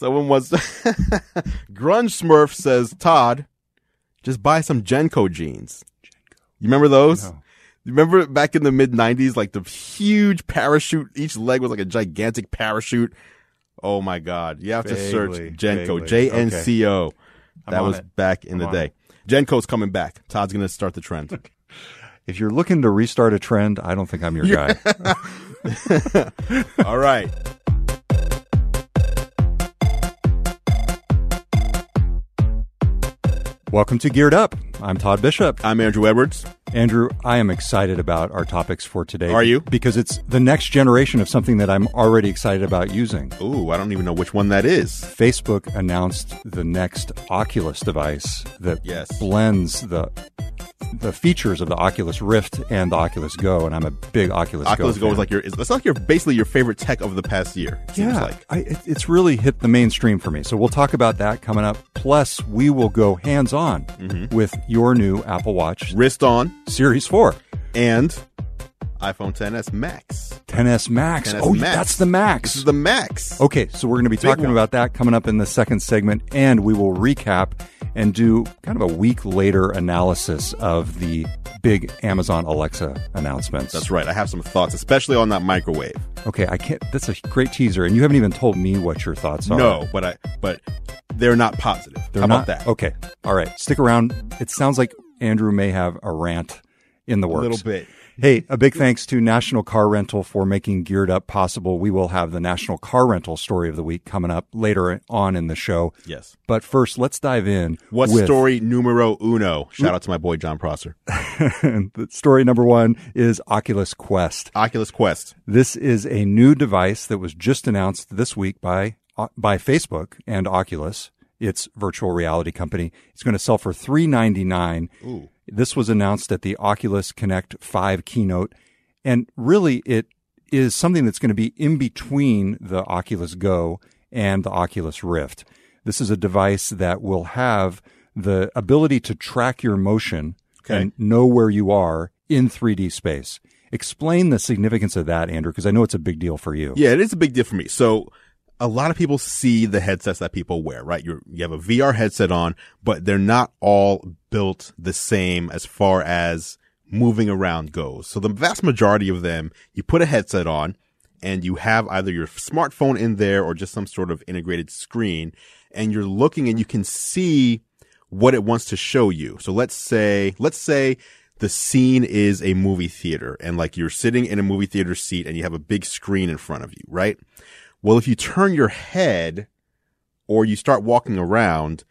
Someone was Grunge Smurf says, Todd, just buy some JNCO jeans. You remember those? No. You remember back in the mid '90s, like the huge parachute. Each leg was like a gigantic parachute. Oh my God! You have to search Vaguely, J N C O. vaguely. J N C O. I'm That was it. back in I'm the day. JNCO's coming back. Todd's gonna start the trend. If you're looking to restart a trend, I don't think I'm your guy. All right. Welcome to Geared Up. I'm Todd Bishop. I'm Andrew Edwards. Andrew, I am excited about our topics for today. Are you? Because it's the next generation of something that I'm already excited about using. Ooh, I don't even know which one that is. Facebook announced the next Oculus device that Yes. blends the the features of the Oculus Rift and the Oculus Go, and I'm a big Oculus, Oculus Go. Go is like your. It's like your basically your favorite tech of the past year. It seems yeah, like. I, it, it's really hit the mainstream for me. So we'll talk about that coming up. Plus, we will go hands on Mm-hmm. with your new Apple Watch Wrist on Series 4. and iPhone 10s Max. 10s Max. 10s oh, Max. that's the Max. This is the Max. Okay, so we're going to be talking one. about that coming up in the second segment, and we will recap and do kind of a week later analysis of the big Amazon Alexa announcements. That's right. I have some thoughts, especially on that microwave. Okay, I can't. That's a great teaser, and you haven't even told me what your thoughts are. No, but I but they're not positive. they're How not. about that? Okay, all right. Stick around. It sounds like Andrew may have a rant in the works. A little bit. Hey, a big thanks to National Car Rental for making Geared Up possible. We will have the National Car Rental story of the week coming up later on in the show. Yes. But first, let's dive in. What with- story numero uno? Shout out to my boy Jon Prosser. story number one is Oculus Quest. Oculus Quest. This is a new device that was just announced this week by by Facebook and Oculus, its virtual reality company. It's going to sell for three ninety nine. Ooh. This was announced at the Oculus Connect 5 keynote. And really, it is something that's going to be in between the Oculus Go and the Oculus Rift. This is a device that will have the ability to track your motion Okay. and know where you are in 3D space. Explain the significance of that, Andrew, because I know it's a big deal for you. Yeah, it is a big deal for me. So a lot of people see the headsets that people wear, right? You're, you have a VR headset on, but they're not all built the same as far as moving around goes. So the vast majority of them, you put a headset on and you have either your smartphone in there or just some sort of integrated screen and you're looking and you can see what it wants to show you. So let's say, let's say the scene is a movie theater and like you're sitting in a movie theater seat and you have a big screen in front of you, right? Well, if you turn your head or you start walking around,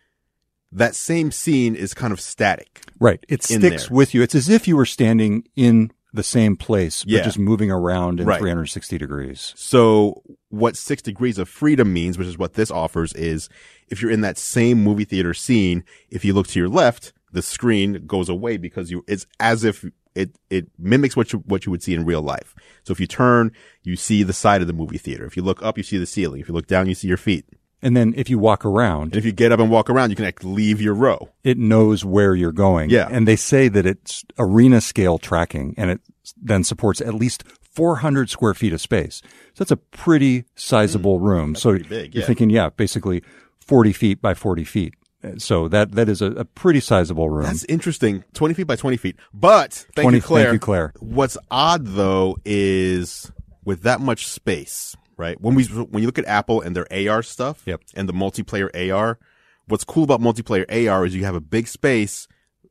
that same scene is kind of static. Right. It sticks there. with you. It's as if you were standing in the same place, but Yeah. just moving around in Right. 360 degrees. So what six degrees of freedom means, which is what this offers is if you're in that same movie theater scene, if you look to your left, the screen goes away because you, it's as if it, it mimics what you, what you would see in real life. So if you turn, you see the side of the movie theater. If you look up, you see the ceiling. If you look down, you see your feet. And then if you walk around, And if you get up and walk around, you can like leave your row. it knows where you're going. Yeah. And they say that it's arena scale tracking and it then supports at least 400 square feet of space. So that's a pretty sizable hmm. room. so pretty big, you're thinking, yeah, basically 40 feet by 40 feet. So that, that is a, a pretty sizable room. That's interesting. 20 feet by 20 feet. But thank 20 you, Claire. Thank you, Claire. What's odd though is with that much space, right? When we, when you look at Apple and their AR stuff Yep. and the multiplayer AR, what's cool about multiplayer AR is you have a big space,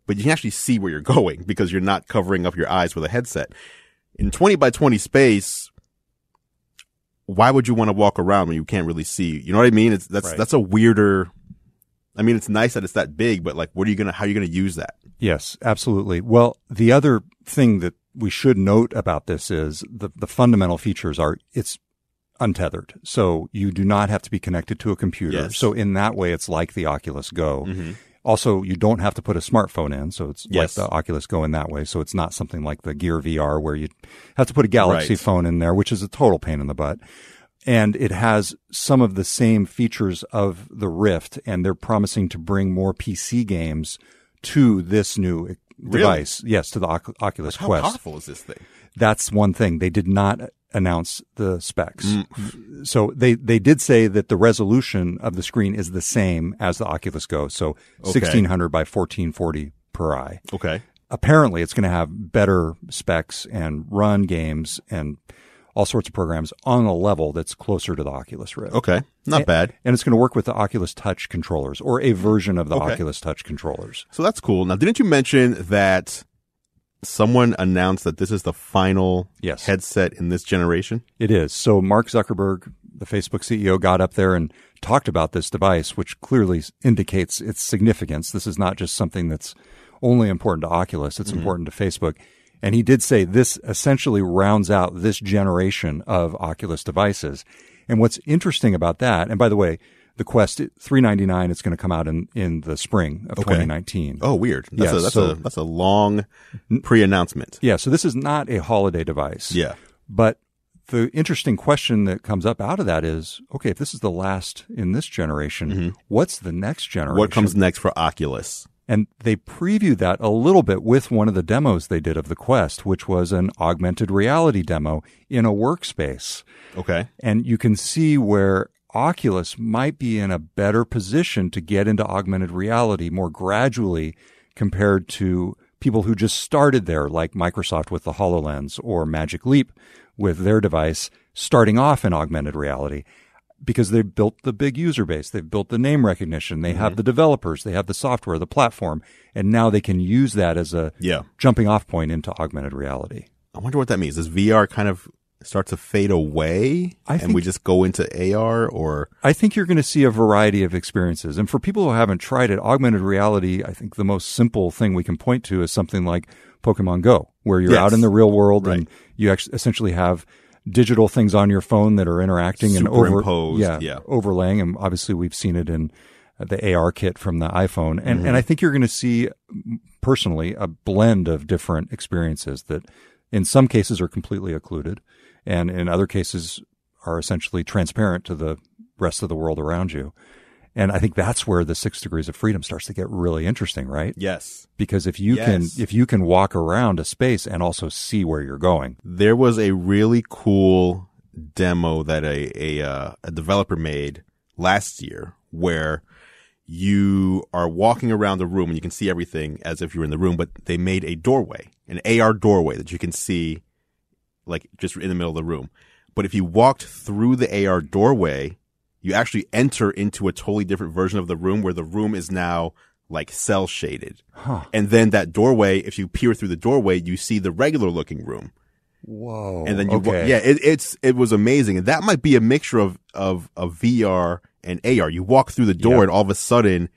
but you can actually see where you're going because you're not covering up your eyes with a headset. In 20 by 20 space, why would you want to walk around when you can't really see? You know what I mean? It's, that's, Right. that's a weirder, I mean, it's nice that it's that big, but like, what are you gonna, how are you gonna use that? Yes, absolutely. Well, the other thing that we should note about this is the, the fundamental features are it's untethered. So you do not have to be connected to a computer. Yes. So in that way, it's like the Oculus Go. Mm-hmm. Also, you don't have to put a smartphone in. So it's Yes. like the Oculus Go in that way. So it's not something like the Gear VR where you have to put a Galaxy Right. phone in there, which is a total pain in the butt. And it has some of the same features of the Rift, and they're promising to bring more PC games to this new device. Yes, to the Oc- Oculus How Quest. powerful is this thing? That's one thing. They did not announce the specs. Mm. So they, they did say that the resolution of the screen is the same as the Oculus Go. So Okay. 1600 by 1440 per eye. Okay. Apparently it's going to have better specs and run games and all sorts of programs on a level that's closer to the Oculus Rift. Okay. Not bad. And it's going to work with the Oculus Touch controllers or a version of the Okay. Oculus Touch controllers. So that's cool. Now, didn't you mention that someone announced that this is the final Yes. headset in this generation? It is. So Mark Zuckerberg, the Facebook CEO, got up there and talked about this device, which clearly indicates its significance. This is not just something that's only important to Oculus, it's mm-hmm. important to Facebook. And he did say this essentially rounds out this generation of Oculus devices. And what's interesting about that, and by the way, the Quest 399 it's going to come out in, in the spring of 2019. Oh, weird. That's, Yeah, a, that's, so- a, that's a long pre-announcement. Yeah, so this is not a holiday device. Yeah. But the interesting question that comes up out of that is, okay, if this is the last in this generation, what's the next generation? Mm-hmm. What comes next for Oculus? And they previewed that a little bit with one of the demos they did of the Quest, which was an augmented reality demo in a workspace. Okay. And you can see where Oculus might be in a better position to get into augmented reality more gradually compared to people who just started there, like Microsoft with the HoloLens or Magic Leap with their device starting off in augmented reality because they've built the big user base. They've built the name recognition. They have mm-hmm. the developers. They have the software, the platform, and now they can use that as a Yeah. jumping off point into augmented reality. I wonder what that means. Does VR kind of start to fade away I and we just go into AR or I think you're going to see a variety of experiences. And for people who haven't tried it, augmented reality, I think the most simple thing we can point to is something like Pokemon Go, where you're Yes. out in the real world and you ex- essentially have digital things on your phone that are interacting and over, yeah, yeah. overlaying. And obviously we've seen it in the ARKit from the iPhone. And, Mm-hmm. and I think you're going to see personally a blend of different experiences that in some cases are completely occluded and in other cases are essentially transparent to the rest of the world around you. And I think that's where the six degrees of freedom starts to get really interesting, right? yes. Because if you Yes. can, if you can walk around a space and also see where you're going. There was a really cool demo that a a, uh, a developer made last year where you are walking around the room and you can see everything as if you're in the room, but they made a doorway, an AR doorway that you can see like just in the middle of the room. But if you walked through the AR doorway, you actually enter into a totally different version of the room where the room is now like cel shaded. Huh. And then that doorway, if you peer through the doorway, you see the regular looking room. Whoa. And then you, okay. yeah, it, it's, it was amazing. And that might be a mixture of, of, of VR and AR. You walk through the door Yeah. and all of a sudden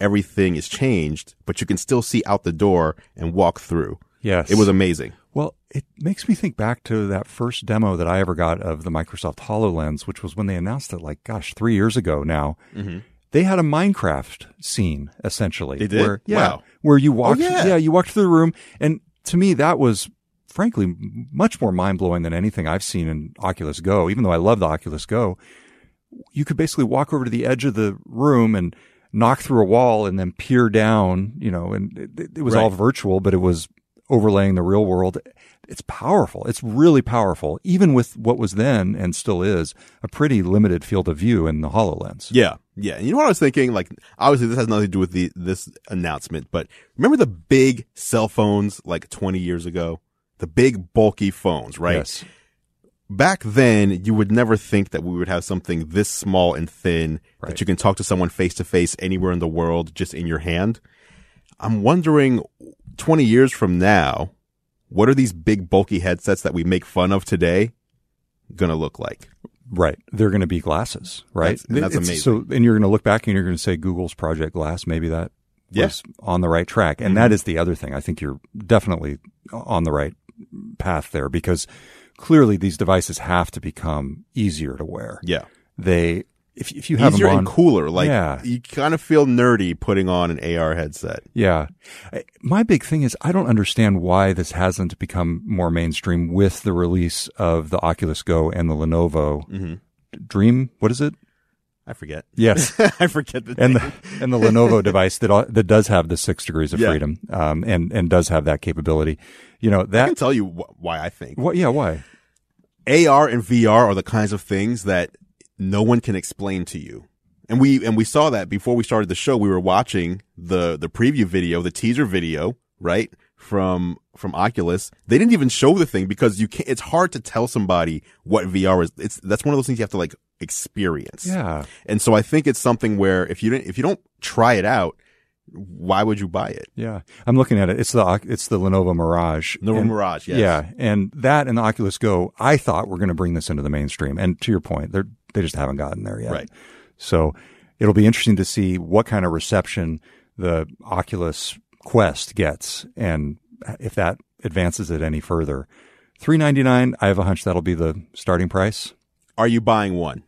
everything is changed, but you can still see out the door and walk through. Yes. It was amazing. Well, it makes me think back to that first demo that I ever got of the Microsoft HoloLens, which was when they announced it, like, gosh, three years ago now. Mm-hmm. They had a Minecraft scene essentially. They did? Where, yeah, Wow. where you walked, oh, yeah. you walked through the room, and to me, that was frankly much more mind blowing than anything I've seen in Oculus Go. Even though I love the Oculus Go, you could basically walk over to the edge of the room and knock through a wall and then peer down, you know, and it, it was all virtual, but it was overlaying the real world. It's powerful. It's really powerful, even with what was then and still is a pretty limited field of view in the HoloLens. Yeah. Yeah. And you know what I was thinking? Like, obviously this has nothing to do with the, this announcement, but remember the big cell phones like 20 years ago? The big bulky phones, right? Yes. Back then, you would never think that we would have something this small and thin Right. that you can talk to someone face to face anywhere in the world just in your hand. I'm wondering 20 years from now, what are these big bulky headsets that we make fun of today gonna look like? Right. They're going to be glasses, right? That's- and that's amazing. So, and you're going to look back and you're going to say Google's Project Glass, maybe that was on the right track. And that mm-hmm. is the other thing. I think you're definitely on the right path there because clearly these devices have to become easier to wear. Yeah. They, if, if you have Easier them on, and cooler. Like, Yeah. you kind of feel nerdy putting on an AR headset. Yeah. My big thing is I don't understand why this hasn't become more mainstream with the release of the Oculus Go and the Lenovo Mm-hmm. Dream. What is it? I forget. Yes. I forget the and the and the Lenovo device that that does have the six degrees of Yeah. freedom, um, and and does have that capability. You know that I can tell you wh- why I think. What? Yeah. Why? AR and VR are the kinds of things that no one can explain to you. And we, and we saw that before we started the show. We were watching the, the preview video, the teaser video, right? From, from Oculus. They didn't even show the thing because you can't, it's hard to tell somebody what VR is. It's, that's one of those things you have to like experience. Yeah. And so I think it's something where if you didn't, if you don't try it out, why would you buy it? Yeah. I'm looking at it. It's the, it's the Lenovo Mirage. Lenovo And- Mirage, yes. Yeah. And that and the Oculus Go, I thought were going to bring this into the mainstream. And to your point, they're, they just haven't gotten there yet. Right. So it'll be interesting to see what kind of reception the Oculus Quest gets and if that advances it any further. 399 I have a hunch that'll be the starting price. Are you buying one?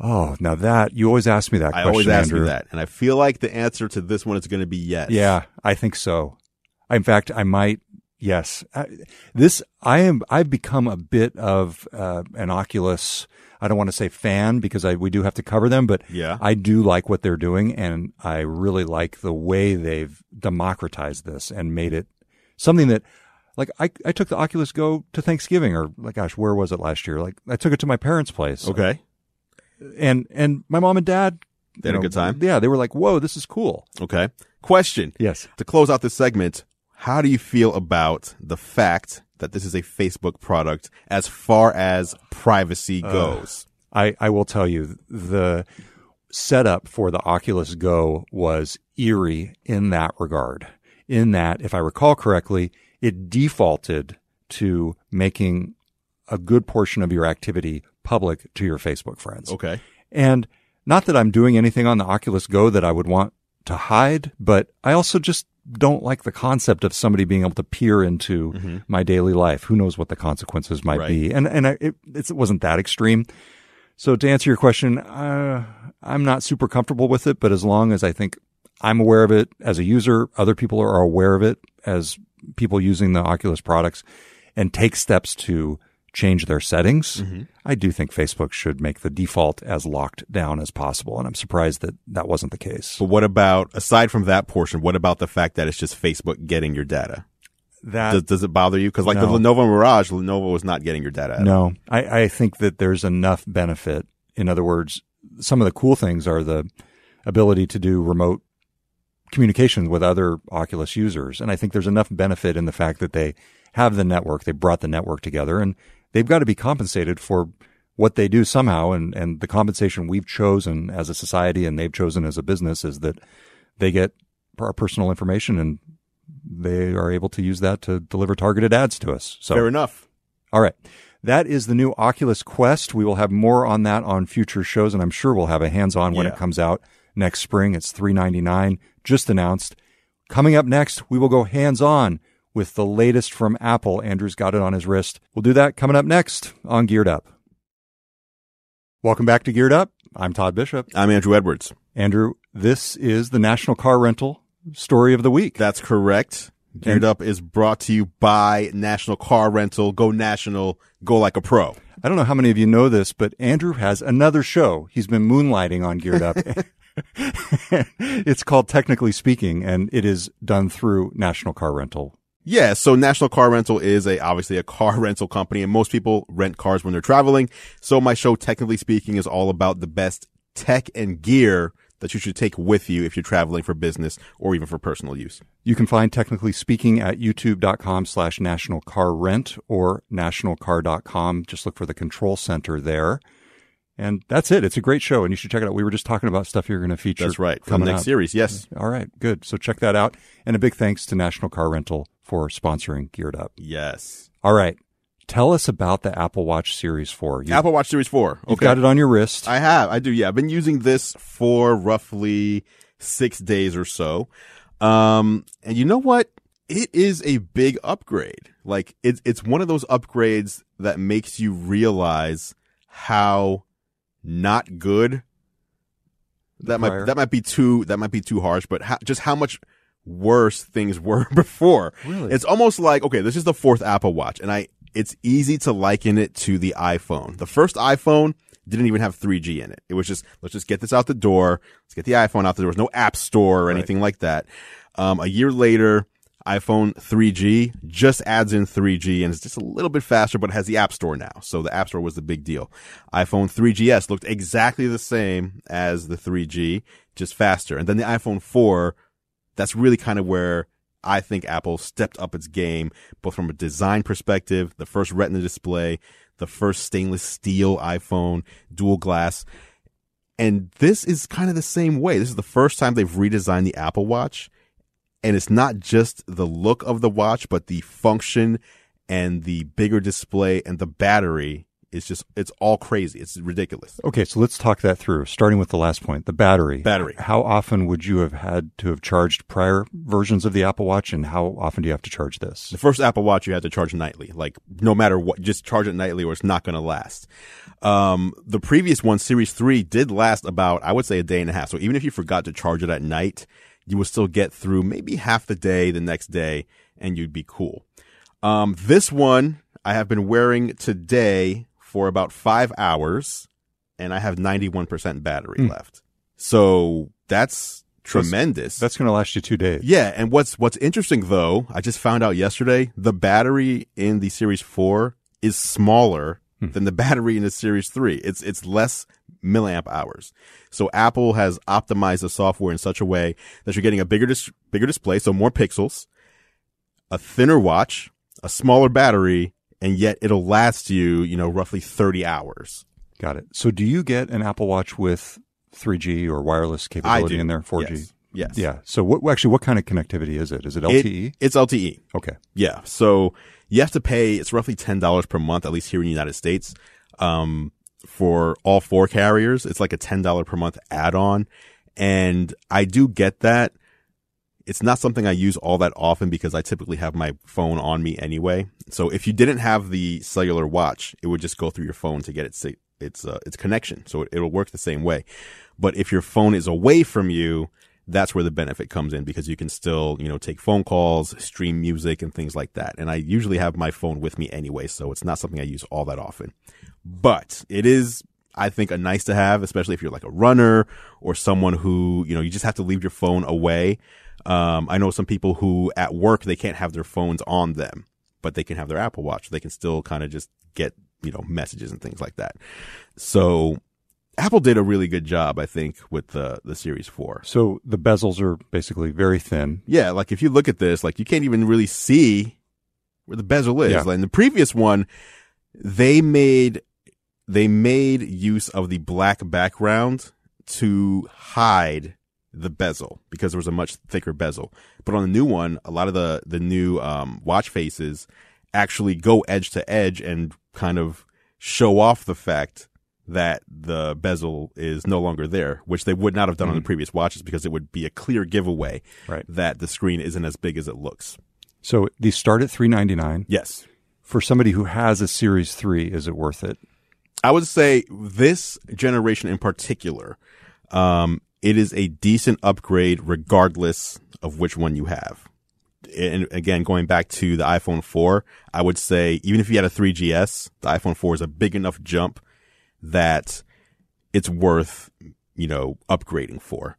Oh, now that you always ask me that I question. always ask Andrew. you that. And I feel like the answer to this one is going to be yes. Yeah, I think so. In fact, I might. Yes, I, this I am. I've become a bit of uh, an Oculus. I don't want to say fan because I we do have to cover them, but Yeah. I do like what they're doing, and I really like the way they've democratized this and made it something that, like, I I took the Oculus Go to Thanksgiving, or like, gosh, where was it last year? Like, I took it to my parents' place, Okay. and and my mom and dad. They had you a good time? Yeah, they were like, "Whoa, this is cool." Okay. Question. Yes. To close out this segment, how do you feel about the fact that this is a Facebook product as far as privacy goes? I, I will tell you the setup for the Oculus Go was eerie in that regard. In that, if I recall correctly, it defaulted to making a good portion of your activity public to your Facebook friends. Okay. And not that I'm doing anything on the Oculus Go that I would want to hide, but I also just don't like the concept of somebody being able to peer into my daily life. Who knows what the consequences might Right. be? And and I, it, it wasn't that extreme. So to answer your question, uh, I'm not super comfortable with it, but as long as I think I'm aware of it as a user, other people are aware of it as people using the Oculus products and take steps to change their settings, mm-hmm. I do think Facebook should make the default as locked down as possible. And I'm surprised that that wasn't the case. But what about, aside from that portion, what about the fact that it's just Facebook getting your data? That Does, does it bother you? Because like the Lenovo Mirage, Lenovo was not getting your data. at all. No, I, I think that there's enough benefit. In other words, some of the cool things are the ability to do remote communication with other Oculus users. And I think there's enough benefit in the fact that they have the network, they brought the network together, and they've got to be compensated for what they do somehow. And, and the compensation we've chosen as a society and they've chosen as a business is that they get our personal information and they are able to use that to deliver targeted ads to us. So Fair enough. all right. That is the new Oculus Quest. We will have more on that on future shows, and I'm sure we'll have a hands-on when Yeah. it comes out next spring. It's 399, just announced. Coming up next, we will go hands-on with the latest from Apple. Andrew's got it on his wrist. We'll do that coming up next on Geared Up. Welcome back to Geared Up. I'm Todd Bishop. I'm Andrew Edwards. Andrew, this is the National Car Rental story of the week. That's correct. Geared And- Up is brought to you by National Car Rental. Go national. Go like a pro. I don't know how many of you know this, but Andrew has another show. He's been moonlighting on Geared Up. it's called Technically Speaking, and it is done through National Car Rental. Yeah, so National Car Rental is a obviously a car rental company and most people rent cars when they're traveling. So my show technically speaking is all about the best tech and gear that you should take with you if you're traveling for business or even for personal use. You can find Technically Speaking at youtube.com slash national car rent or nationalcar.com. Just look for the control center there. And that's it. It's a great show, and you should check it out. We were just talking about stuff you're going to feature. That's right. Coming next up. series, yes. All right, good. So check that out. And a big thanks to National Car Rental for sponsoring Geared Up. Yes. All right. Tell us about the Apple Watch Series 4. You, Apple Watch Series 4. You've got it on your wrist. I have. I do. Yeah. I've been using this for roughly six days or so. Um, and you know what? It is a big upgrade. Like it's, it's one of those upgrades that makes you realize how not good that might, that might be too, that might be too harsh, but how, just how much worse things were before. Really? It's almost like, okay, this is the fourth Apple Watch and I, it's easy to liken it to the iPhone. The first iPhone didn't even have 3G in it. It was just, let's just get this out the door. Let's get the iPhone out there. There was no app store or anything like that. Um, a year later, iPhone 3G just adds in 3G and it's just a little bit faster, but it has the App Store now. So the App Store was the big deal. iPhone 3GS looked exactly the same as the 3G, just faster. And then the iPhone 4, that's really kind of where I think Apple stepped up its game, both from a design perspective, the first retina display, the first stainless steel iPhone, dual glass. And this is kind of the same way. This is the first time they've redesigned the Apple Watch. And it's not just the look of the watch, but the function and the bigger display and the battery it's just it's all crazy. It's ridiculous. Okay, so let's talk that through. Starting with the last point, the battery. Battery. How often would you have had to have charged prior versions of the Apple Watch, and how often do you have to charge this? The first Apple Watch you had to charge nightly, like no matter what, just charge it nightly or it's not going to last. Um, the previous one, Series Three, did last about I would say a day and a half. So even if you forgot to charge it at night, you would still get through maybe half the day the next day, and you'd be cool. Um, this one I have been wearing today for about five hours and I have 91% battery mm. left. So that's tremendous. That's, going to last you two days. Yeah. And what's, what's interesting though, I just found out yesterday, the battery in the series four is smaller hmm. than the battery in the series three. It's, it's less milliamp hours. So Apple has optimized the software in such a way that you're getting a bigger, dis- bigger display. So more pixels, a thinner watch, a smaller battery, and yet it'll last you, you know, roughly 30 hours. Got it. So do you get an Apple Watch with 3G or wireless capability in there, 4G? Yes. yes. Yeah. So what actually what kind of connectivity is it? Is it LTE? It, it's LTE. Okay. Yeah. So you have to pay it's roughly $10 per month at least here in the United States. Um, for all four carriers, it's like a $10 per month add-on. And I do get that it's not something I use all that often because I typically have my phone on me anyway. So if you didn't have the cellular watch, it would just go through your phone to get its its uh, its connection. So it, it'll work the same way. But if your phone is away from you, that's where the benefit comes in because you can still, you know, take phone calls, stream music and things like that. And I usually have my phone with me anyway, so it's not something I use all that often. But it is I think a nice to have, especially if you're like a runner or someone who, you know, you just have to leave your phone away. Um, I know some people who at work, they can't have their phones on them, but they can have their Apple Watch. They can still kind of just get, you know, messages and things like that. So Apple did a really good job, I think, with the, the Series 4. So the bezels are basically very thin. Yeah. Like if you look at this, like you can't even really see where the bezel is. Yeah. Like in the previous one, they made, they made use of the black background to hide the bezel because there was a much thicker bezel. But on the new one, a lot of the the new um, watch faces actually go edge to edge and kind of show off the fact that the bezel is no longer there, which they would not have done mm-hmm. on the mm-hmm. previous watches because it would be a clear giveaway right. that the screen isn't as big as it looks. So these start at three ninety nine. Yes. For somebody who has a Series three, is it worth it? I would say this generation in particular, um, it is a decent upgrade regardless of which one you have. And again, going back to the iPhone 4, I would say even if you had a 3GS, the iPhone 4 is a big enough jump that it's worth, you know, upgrading for.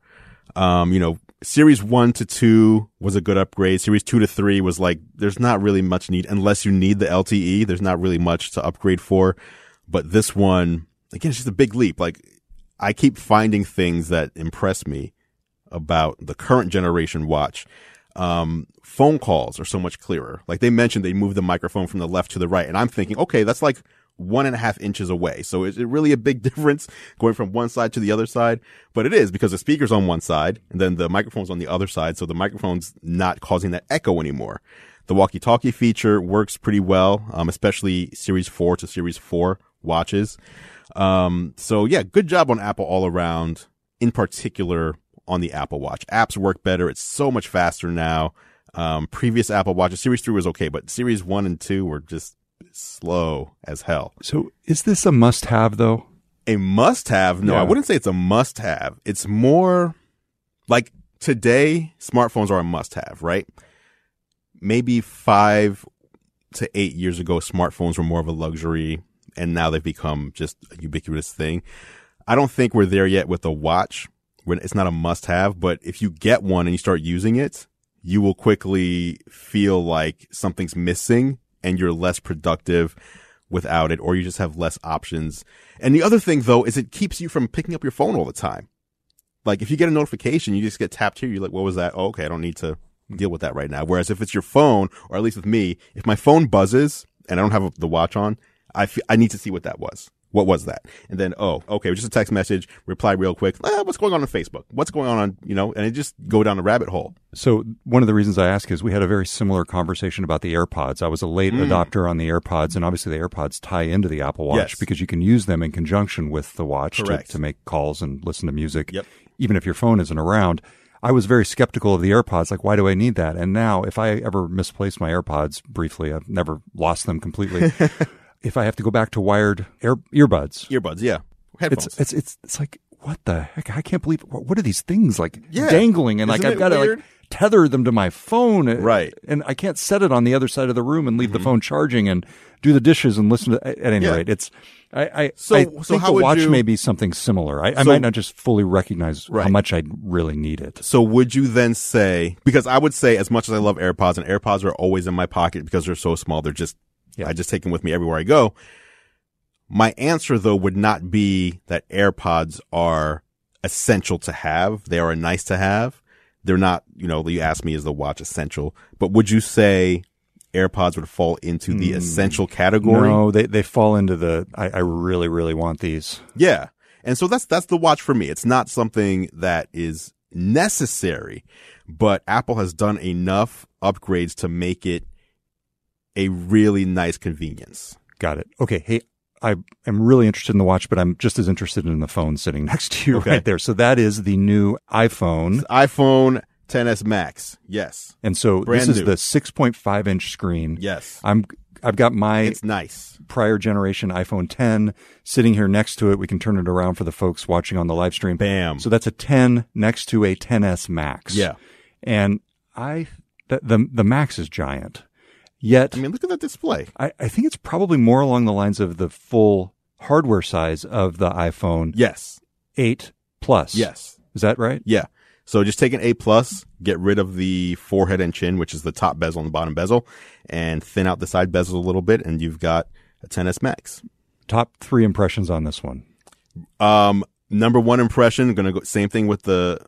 Um, you know, series one to two was a good upgrade. Series two to three was like, there's not really much need unless you need the LTE. There's not really much to upgrade for. But this one, again, it's just a big leap. Like I keep finding things that impress me about the current generation watch. Um, phone calls are so much clearer. Like they mentioned, they moved the microphone from the left to the right, and I'm thinking, okay, that's like one and a half inches away. So is it really a big difference going from one side to the other side? But it is because the speaker's on one side and then the microphone's on the other side. So the microphone's not causing that echo anymore. The walkie talkie feature works pretty well, um, especially series four to series four watches. Um, so yeah, good job on Apple all around, in particular on the Apple Watch. Apps work better. It's so much faster now. Um, previous Apple Watches, Series 3 was okay, but Series 1 and 2 were just slow as hell. So is this a must have though? A must have? No, yeah. I wouldn't say it's a must have. It's more like today, smartphones are a must have, right? Maybe five to eight years ago, smartphones were more of a luxury and now they've become just a ubiquitous thing. I don't think we're there yet with the watch. It's not a must have, but if you get one and you start using it, you will quickly feel like something's missing and you're less productive without it, or you just have less options. And the other thing though is it keeps you from picking up your phone all the time. Like if you get a notification, you just get tapped here. You're like, what was that? Oh, okay. I don't need to deal with that right now. Whereas if it's your phone, or at least with me, if my phone buzzes and I don't have the watch on, I f- I need to see what that was. What was that? And then, oh, okay, just a text message. Reply real quick. Eh, what's going on on Facebook? What's going on on, you know, and it just go down a rabbit hole. So one of the reasons I ask is we had a very similar conversation about the AirPods. I was a late Mm. adopter on the AirPods, and obviously the AirPods tie into the Apple Watch Yes. because you can use them in conjunction with the watch to, to make calls and listen to music, Yep. even if your phone isn't around. I was very skeptical of the AirPods. Like, why do I need that? And now, if I ever misplace my AirPods briefly, I've never lost them completely. if I have to go back to wired ear, earbuds, Earbuds, yeah. Headphones. it's it's it's it's like what the heck? I can't believe what, what are these things like Yeah. dangling and like Isn't I've got to like tether them to my phone, Right. Mm-hmm. And I can't set it on the other side of the room and leave the phone charging and do the dishes and listen to. At, at any Yeah. rate, it's I I, So- I so think how the would watch you- may be something similar. I, I So- might not just fully recognize how much I really need it. So would you then say, because I would say as much as I love AirPods and AirPods are always in my pocket because they're so small, they're just, Yeah. I just take them with me everywhere I go. My answer though would not be that AirPods are essential to have. They are nice to have. They're not, you know, you ask me, is the watch essential? But would you say AirPods would fall into the mm. essential category? No, they they fall into the. I, I really really want these. Yeah. And so that's, that's the watch for me. It's not something that is necessary, but Apple has done enough upgrades to make it a really nice convenience. Got it. Okay. Hey, I am really interested in the watch, but I'm just as interested in the phone sitting next to you Okay. right there. So that is the new iPhone. iPhone 10s Max. Yes. And so Brand this is new. the 6.5 inch screen. Yes. I'm, I've got my It's nice. prior generation iPhone 10 sitting here next to it. We can turn it around for the folks watching on the live stream. Bam. So that's a 10 next to a 10s Max. Yeah. And I, the, the, the Max is giant. Yet I mean, look at that display. I, I think it's probably more along the lines of the full hardware size of the iPhone Yes. 8 Plus. Yes. Is that right? Yeah. So just take an A plus, get rid of the forehead and chin, which is the top bezel and the bottom bezel, and thin out the side bezels a little bit, and you've got a 10s Max. Top three impressions on this one. Um, number one impression, gonna go same thing with the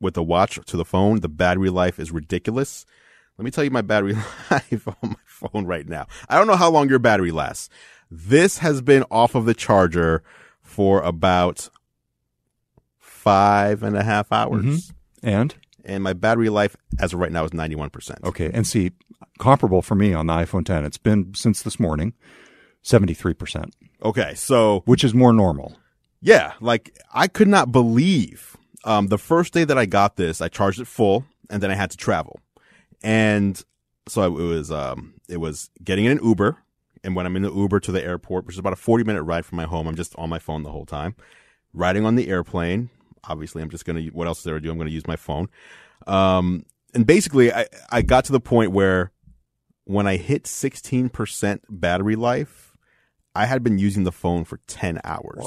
with the watch to the phone. The battery life is ridiculous. Let me tell you my battery life on my phone right now. I don't know how long your battery lasts. This has been off of the charger for about five and a half hours. And And my battery life as of right now is 91%. okay, and see, comparable for me on the iPhone 10. It's been since this morning, 73%, Okay. So which is more normal. Yeah, like I could not believe um, the first day that I got this, I charged it full, and then I had to travel, and so it was um, it was getting in an Uber, and when I'm in the Uber to the airport, which is about a 40 minute ride from my home, I'm just on my phone the whole time. Riding on the airplane, obviously, I'm just gonna. What else is there to do? I'm gonna use my phone, um, and basically, I I got to the point where when I hit 16% battery life, I had been using the phone for 10 hours.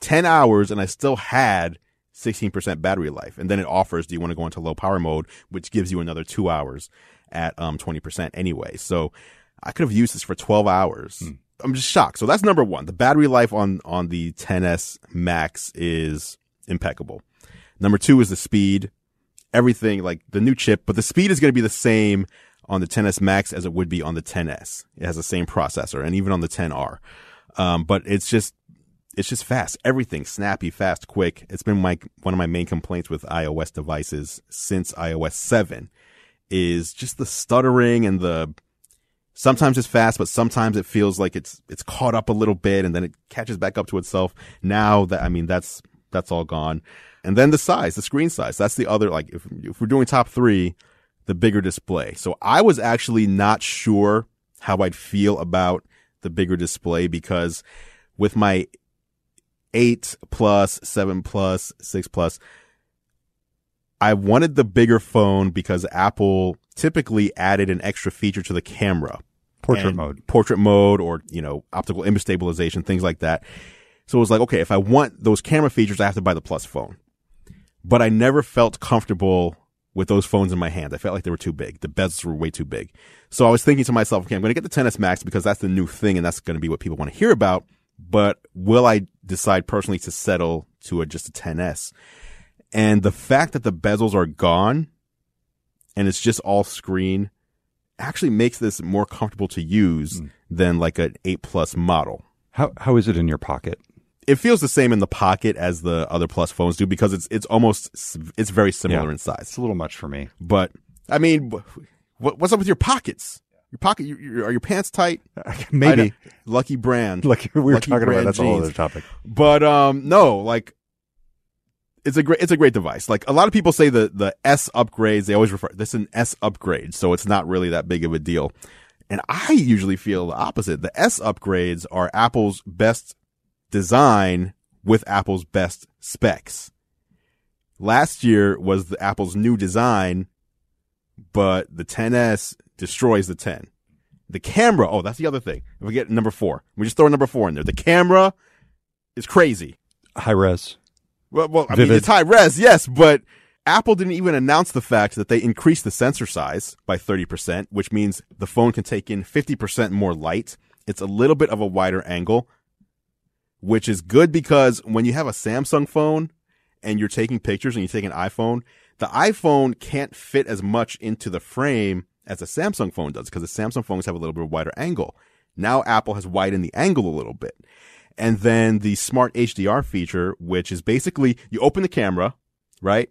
10 hours and I still had 16% battery life. And then it offers, do you want to go into low power mode, which gives you another two hours at um, 20% anyway. So I could have used this for 12 hours. I'm just shocked. So that's number one. The battery life on, on the 10S Max is impeccable. Number two is the speed. Everything like the new chip, but the speed is going to be the same on the 10S Max as it would be on the 10S. It has the same processor and even on the 10R. Um, but it's just, it's just fast. Everything snappy, fast, quick. It's been my one of my main complaints with iOS devices since iOS 7 is just the stuttering and the sometimes it's fast, but sometimes it feels like it's it's caught up a little bit and then it catches back up to itself. Now that I mean that's that's all gone. And then the size, the screen size. That's the other like if if we're doing top 3, the bigger display. So I was actually not sure how I'd feel about the bigger display because with my 8 plus, 7 plus, 6 plus, I wanted the bigger phone because Apple typically added an extra feature to the camera. Portrait mode. Portrait mode or, you know, optical image stabilization, things like that. So it was like, okay, if I want those camera features, I have to buy the plus phone. But I never felt comfortable with those phones in my hand. I felt like they were too big. The bezels were way too big. So I was thinking to myself, okay, I'm going to get the 10s Max because that's the new thing and that's going to be what people want to hear about. But will I decide personally to settle to a, just a 10s? And the fact that the bezels are gone and it's just all screen actually makes this more comfortable to use mm. than like an 8 plus model. How how is it in your pocket? It feels the same in the pocket as the other plus phones do because it's it's almost it's very similar yeah, in size. It's a little much for me. But I mean, what, what's up with your pockets? Your pocket, you, you, are your pants tight? Maybe. Lucky brand. Lucky, we were Lucky talking about that's jeans. a whole other topic. But um, no, like it's a great it's a great device. Like a lot of people say the the S upgrades, they always refer this is an S upgrade, so it's not really that big of a deal. And I usually feel the opposite. The S upgrades are Apple's best design with Apple's best specs. Last year was the Apple's new design, but the 10s destroys the 10. The camera, oh, that's the other thing. If we get number four, we just throw number four in there. The camera is crazy. High res. Well, well I mean, it's high res, yes, but Apple didn't even announce the fact that they increased the sensor size by 30%, which means the phone can take in 50% more light. It's a little bit of a wider angle, which is good because when you have a Samsung phone and you're taking pictures and you take an iPhone, the iPhone can't fit as much into the frame as a Samsung phone does because the Samsung phones have a little bit wider angle. Now Apple has widened the angle a little bit. And then the smart HDR feature, which is basically you open the camera, right?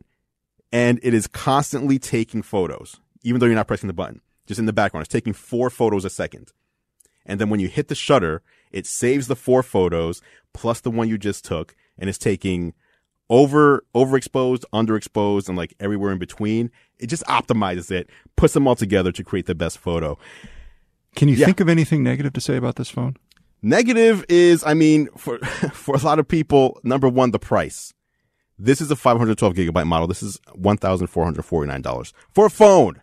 and it is constantly taking photos, even though you're not pressing the button. Just in the background, it's taking four photos a second. And then when you hit the shutter, it saves the four photos plus the one you just took, and it's taking over overexposed, underexposed, and like everywhere in between. It just optimizes it, puts them all together to create the best photo. Can you yeah. think of anything negative to say about this phone? Negative is, I mean, for for a lot of people, number one, the price. This is a 512 gigabyte model. This is $1,449 for a phone.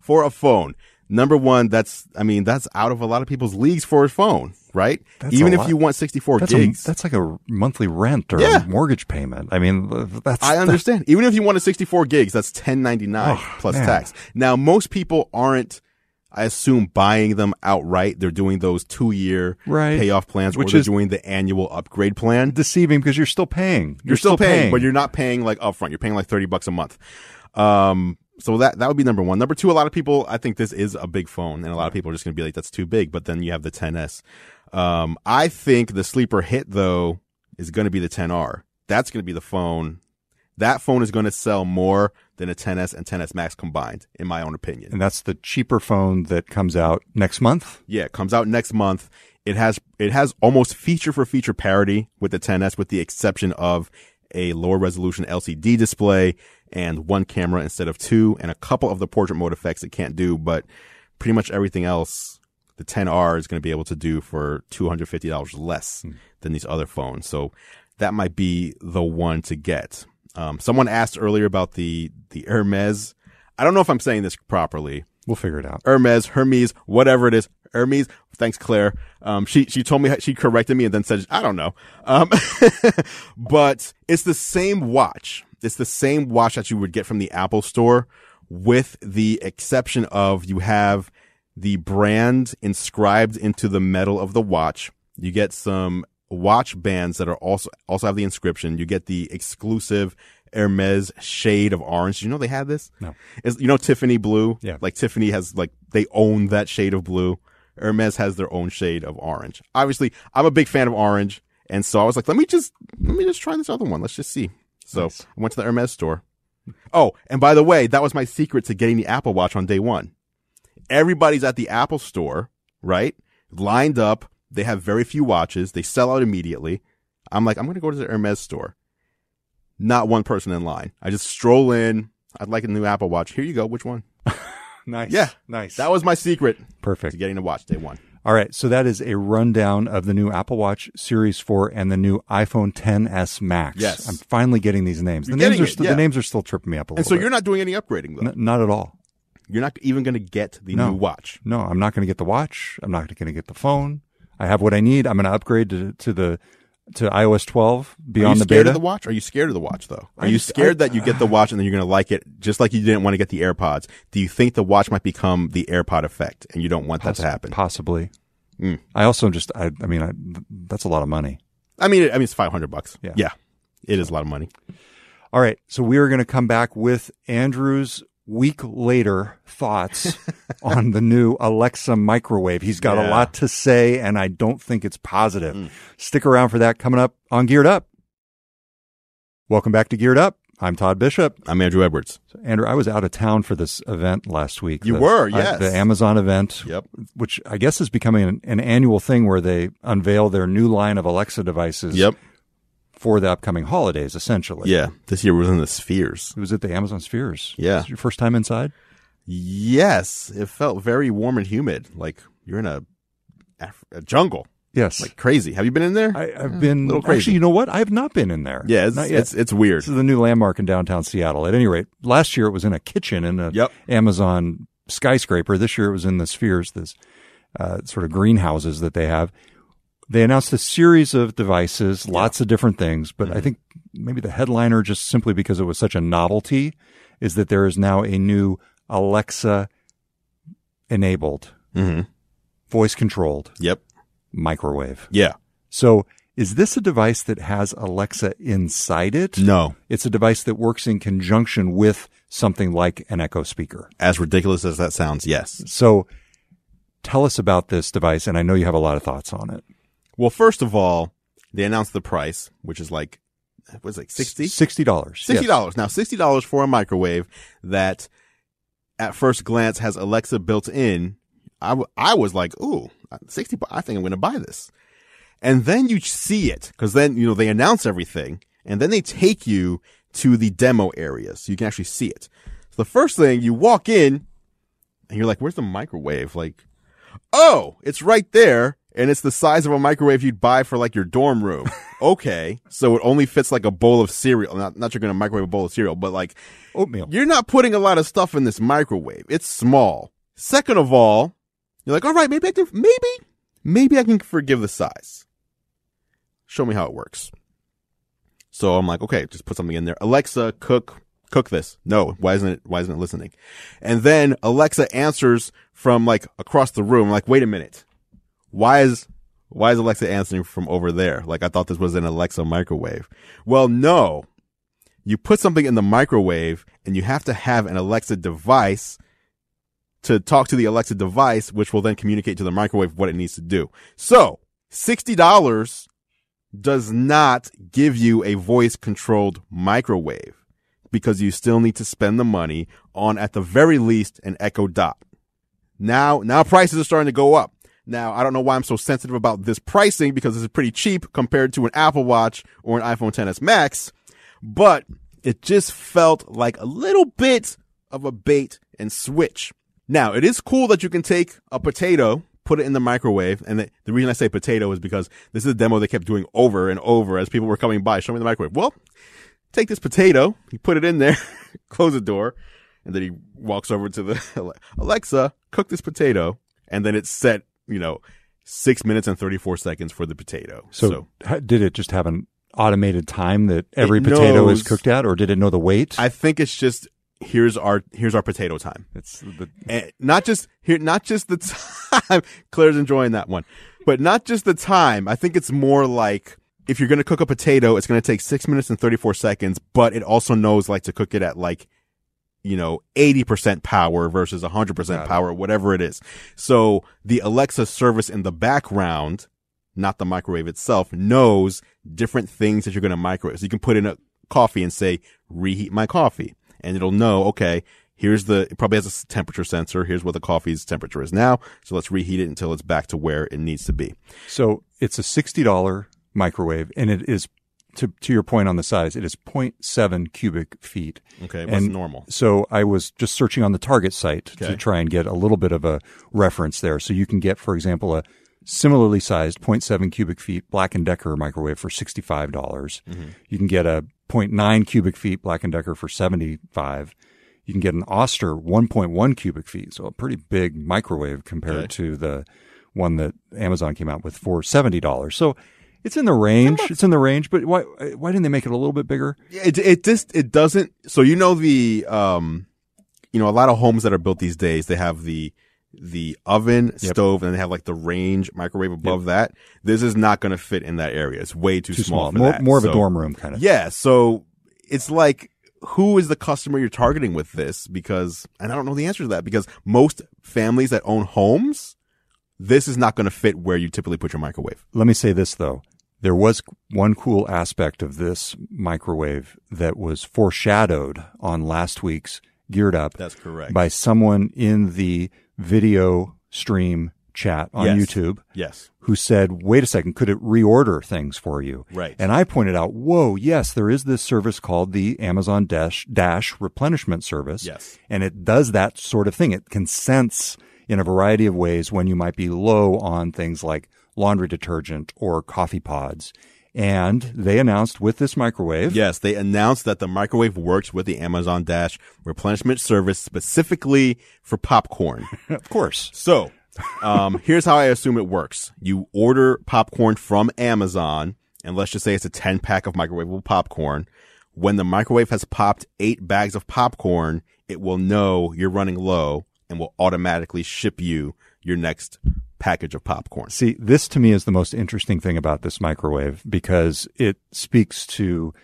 For a phone. Number one, that's, I mean, that's out of a lot of people's leagues for a phone, right? That's Even if you want 64 that's gigs. A, that's like a monthly rent or yeah. mortgage payment. I mean, that's. I understand. That, Even if you want a 64 gigs, that's 1099 oh, plus man. tax. Now, most people aren't, I assume buying them outright. They're doing those two year right. payoff plans, which is doing the annual upgrade plan. Deceiving because you're still paying. You're, you're still, still paying, paying, but you're not paying like upfront. You're paying like thirty bucks a month. Um, so that that would be number one. Number two, a lot of people, I think this is a big phone, and a lot of people are just going to be like, "That's too big." But then you have the 10s. Um, I think the sleeper hit though is going to be the 10R. That's going to be the phone. That phone is going to sell more than a 10s and 10s Max combined, in my own opinion. And that's the cheaper phone that comes out next month. Yeah, it comes out next month. It has it has almost feature for feature parity with the 10s, with the exception of a lower resolution LCD display and one camera instead of two, and a couple of the portrait mode effects it can't do, but pretty much everything else the 10R is going to be able to do for $250 less mm. than these other phones. So that might be the one to get. Um, someone asked earlier about the the Hermes. I don't know if I'm saying this properly. We'll figure it out. Hermes, Hermes, whatever it is. Hermes. Thanks, Claire. Um, she she told me she corrected me and then said I don't know. Um, but it's the same watch. It's the same watch that you would get from the Apple Store, with the exception of you have the brand inscribed into the metal of the watch. You get some watch bands that are also also have the inscription. You get the exclusive Hermes shade of orange. You know they had this? No. It's, you know Tiffany blue? Yeah. Like Tiffany has like they own that shade of blue. Hermes has their own shade of orange. Obviously, I'm a big fan of orange, and so I was like, let me just let me just try this other one. Let's just see. So nice. I went to the Hermes store. Oh, and by the way, that was my secret to getting the Apple Watch on day one. Everybody's at the Apple store, right? Lined up they have very few watches. They sell out immediately. I'm like, I'm going to go to the Hermes store. Not one person in line. I just stroll in. I'd like a new Apple Watch. Here you go. Which one? nice. Yeah. Nice. That was my secret. Perfect. To getting a watch day one. All right. So that is a rundown of the new Apple Watch Series 4 and the new iPhone 10s Max. Yes. I'm finally getting these names. You're the names are st- yeah. the names are still tripping me up a little And so bit. you're not doing any upgrading though. N- not at all. You're not even going to get the no. new watch. No, I'm not going to get the watch. I'm not going to get the phone. I have what I need. I'm going to upgrade to, to the to iOS 12 Are you beyond the scared beta. of the watch? Are you scared of the watch though? Are you scared I- that you get the watch and then you're going to like it just like you didn't want to get the AirPods? Do you think the watch might become the AirPod effect and you don't want that to happen? Possibly. Mm. I also just, I, I mean, I, that's a lot of money. I mean, I mean, it's 500 bucks. Yeah. Yeah. It is a lot of money. All right. So we are going to come back with Andrew's week later thoughts on the new Alexa microwave. He's got a lot to say, and I don't think it's positive. Mm. Stick around for that coming up on Geared Up. Welcome back to Geared Up. I'm Todd Bishop. I'm Andrew Edwards. So, Andrew, I was out of town for this event last week. You The- were, uh, yes. the Amazon event, Yep. which I guess is becoming an, an annual thing where they unveil their new line of Alexa devices Yep. For the upcoming holidays, essentially. Yeah. This year was in the spheres. It was at the Amazon Spheres. Yeah. Your first time inside? Yes. It felt very warm and humid. Like you're in a, a jungle. Yes. Like crazy. Have you been in there? I, I've been little crazy. Actually, you know what? I have not been in there. yeah. It's, not yet. it's, it's weird. this is the new landmark in downtown Seattle. At any rate, last year it was in a kitchen in a Yep. Amazon skyscraper. This year it was in the Spheres, this uh, sort of greenhouses that they have. They announced a series of devices, lots of different things, but I Mm-hmm. think maybe the headliner, just simply because it was such a novelty, is that there is now a new Alexa enabled, hmm voice controlled Yep. microwave. Yeah. So is this a device that has Alexa inside it? No. It's a device that works in conjunction with something like an Echo speaker. As ridiculous as that sounds, yes. So tell us about this device, and I know you have a lot of thoughts on it. Well, first of all, they announced the price, which is like, was it, like 60? Sixty dollars. Sixty dollars. Now, sixty dollars for a microwave that, at first glance, has Alexa built in. I, w- I was like, ooh, sixty. I think I'm going to buy this. And then you see it because then you know they announce everything, and then they take you to the demo area so you can actually see it. So the first thing you walk in, and you're like, "Where's the microwave?" Like, oh, it's right there, and it's the size of a microwave you'd buy for like your dorm room. okay, so it only fits like a bowl of cereal. Not not you're gonna microwave a bowl of cereal, but like Oatmeal. you're not putting a lot of stuff in this microwave. It's small. Second of all, you're like, all right, maybe I can, maybe, maybe I can forgive the size. Show me how it works. So I'm like, okay, just put something in there. Alexa, cook, cook this. No, why isn't it, why isn't it listening? And then Alexa answers from like across the room. like, wait a minute. Why is, why is Alexa answering from over there? Like I thought this was an Alexa microwave. Well, no you put something in the microwave and you have to have an Alexa device to talk to the Alexa device, which will then communicate to the microwave what it needs to do. So $60 does not give you a voice controlled microwave because you still need to spend the money on, at the very least, an Echo Dot. Now, now prices are starting to go up. Now, I don't know why I'm so sensitive about this pricing because this is pretty cheap compared to an Apple Watch or an iPhone XS Max but it just felt like a little bit of a bait and switch. Now, it is cool that you can take a potato, put it in the microwave, and the, the reason I say potato is because this is a demo they kept doing over and over as people were coming by, showing me the microwave. Well, take this potato, you put it in there, close the door, and then he walks over to the Alexa, cook this potato, and then it's set, you know, six minutes and 34 seconds for the potato. So, ha- did it just have an automated time that every potato is cooked at, or did it know the weight? I think it's just here's our here's our potato time. it's the, And not just here, not just the time. Claire's enjoying that one, but not just the time. I think it's more like if you're going to cook a potato, it's going to take six minutes and 34 seconds, but it also knows like to cook it at like, you know, 80% power versus 100% Got it. power, whatever it is. So the Alexa service in the background, not the microwave itself, knows different things that you're going to microwave. So you can put in a coffee and say, reheat my coffee. And it'll know, okay, here's the, it probably has a temperature sensor. Here's what the coffee's temperature is now. So let's reheat it until it's back to where it needs to be. so it's a sixty dollar microwave, and it is to to your point on the size. It is 0.7 cubic feet. Okay. What's And normal? So I was just searching on the Target site to try and get a little bit of a reference there. So you can get, for example, a similarly sized 0.7 cubic feet Black and Decker microwave for $65. dollars Mm-hmm. You can get a 0.9 cubic feet Black and Decker for 75. You can get an Oster 1.1 cubic feet, so a pretty big microwave compared Okay. to the one that Amazon came out with for $70. So It's in the range. It's in the range, but why why didn't they make it a little bit bigger? It it just it doesn't. So you know the um, you know a lot of homes that are built these days they have the the oven, Yep. stove, and they have like the range microwave above that. This is not going to fit in that area. It's way too, Too small. for More that. more of a dorm room kind of. Yeah. So it's like who is the customer you're targeting with this? Because and I don't know the answer to that because most families that own homes, this is not going to fit where you typically put your microwave. Let me say this though. There was one cool aspect of this microwave that was foreshadowed on last week's Geared Up That's correct. by someone in the video stream chat on Yes. YouTube yes. who said, wait a second, could it reorder things for you? Right. And I pointed out, whoa, yes, there is this service called the Amazon Dash, Dash replenishment service. Yes. And it does that sort of thing. It can sense in a variety of ways when you might be low on things like laundry detergent or coffee pods. And they announced with this microwave, Yes, they announced that the microwave works with the Amazon Dash replenishment service specifically for popcorn. of course, So, um, here's how I assume it works. You order popcorn from Amazon, and let's just say it's a 10 pack of microwavable popcorn. When the microwave has popped eight bags of popcorn, it will know you're running low and will automatically ship you your next package of popcorn. See, this to me is the most interesting thing about this microwave because it speaks to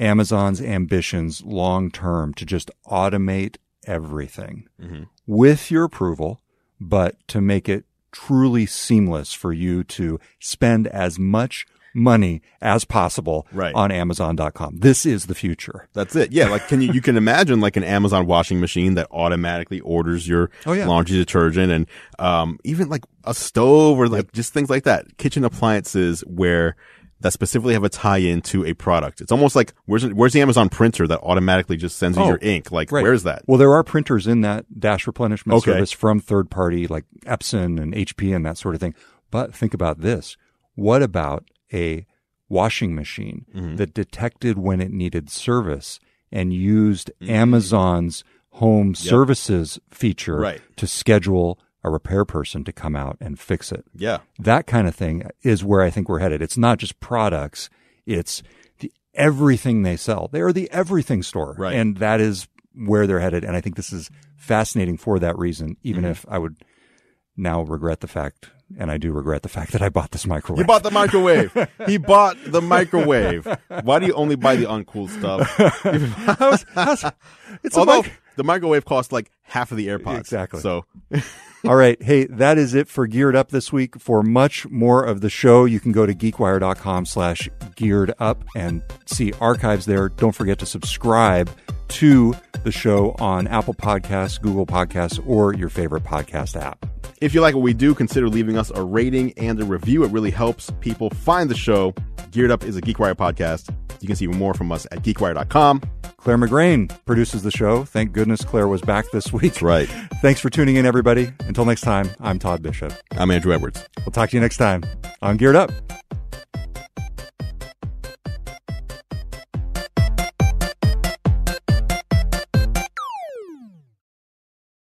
Amazon's ambitions long term to just automate everything mm-hmm. with your approval, but to make it truly seamless for you to spend as much money as possible Right. on Amazon.com. This is the future. That's it. Yeah. Like, can you, you can imagine like an Amazon washing machine that automatically orders your Oh, yeah. laundry detergent and, um, even like a stove or like just things like that. Kitchen appliances where that specifically have a tie in to a product. It's almost like where's, where's the Amazon printer that automatically just sends you Oh, your ink? Like, Right. where's that? Well, there are printers in that Dash replenishment Okay. service from third party like Epson and HP and that sort of thing. But think about this. What about a washing machine Mm-hmm. that detected when it needed service and used Mm-hmm. Amazon's home services feature Right. to schedule a repair person to come out and fix it? Yeah. that kind of thing is where I think we're headed. It's not just products; it's the everything they sell. They are the everything store, Right. and that is where they're headed. And I think this is fascinating for that reason. Even Mm-hmm. if I would now regret the fact, and I do regret the fact that I bought this microwave. He bought the microwave. he bought the microwave. Why do you only buy the uncool stuff? How's- how's- it's a Although mic- the microwave costs like half of the AirPods. Exactly. So All right. Hey, that is it for Geared Up this week. For much more of the show, you can go to geekwire.com slash geared up and see archives there. Don't forget to subscribe to the show on Apple Podcasts, Google Podcasts, or your favorite podcast app. If you like what we do, consider leaving us a rating and a review. It really helps people find the show. Geared Up is a GeekWire podcast. You can see more from us at geekwire.com. Claire McGrain produces the show. Thank goodness Claire was back this week. That's right. Thanks for tuning in, everybody. Until next time, I'm Todd Bishop. I'm Andrew Edwards. We'll talk to you next time on Geared Up.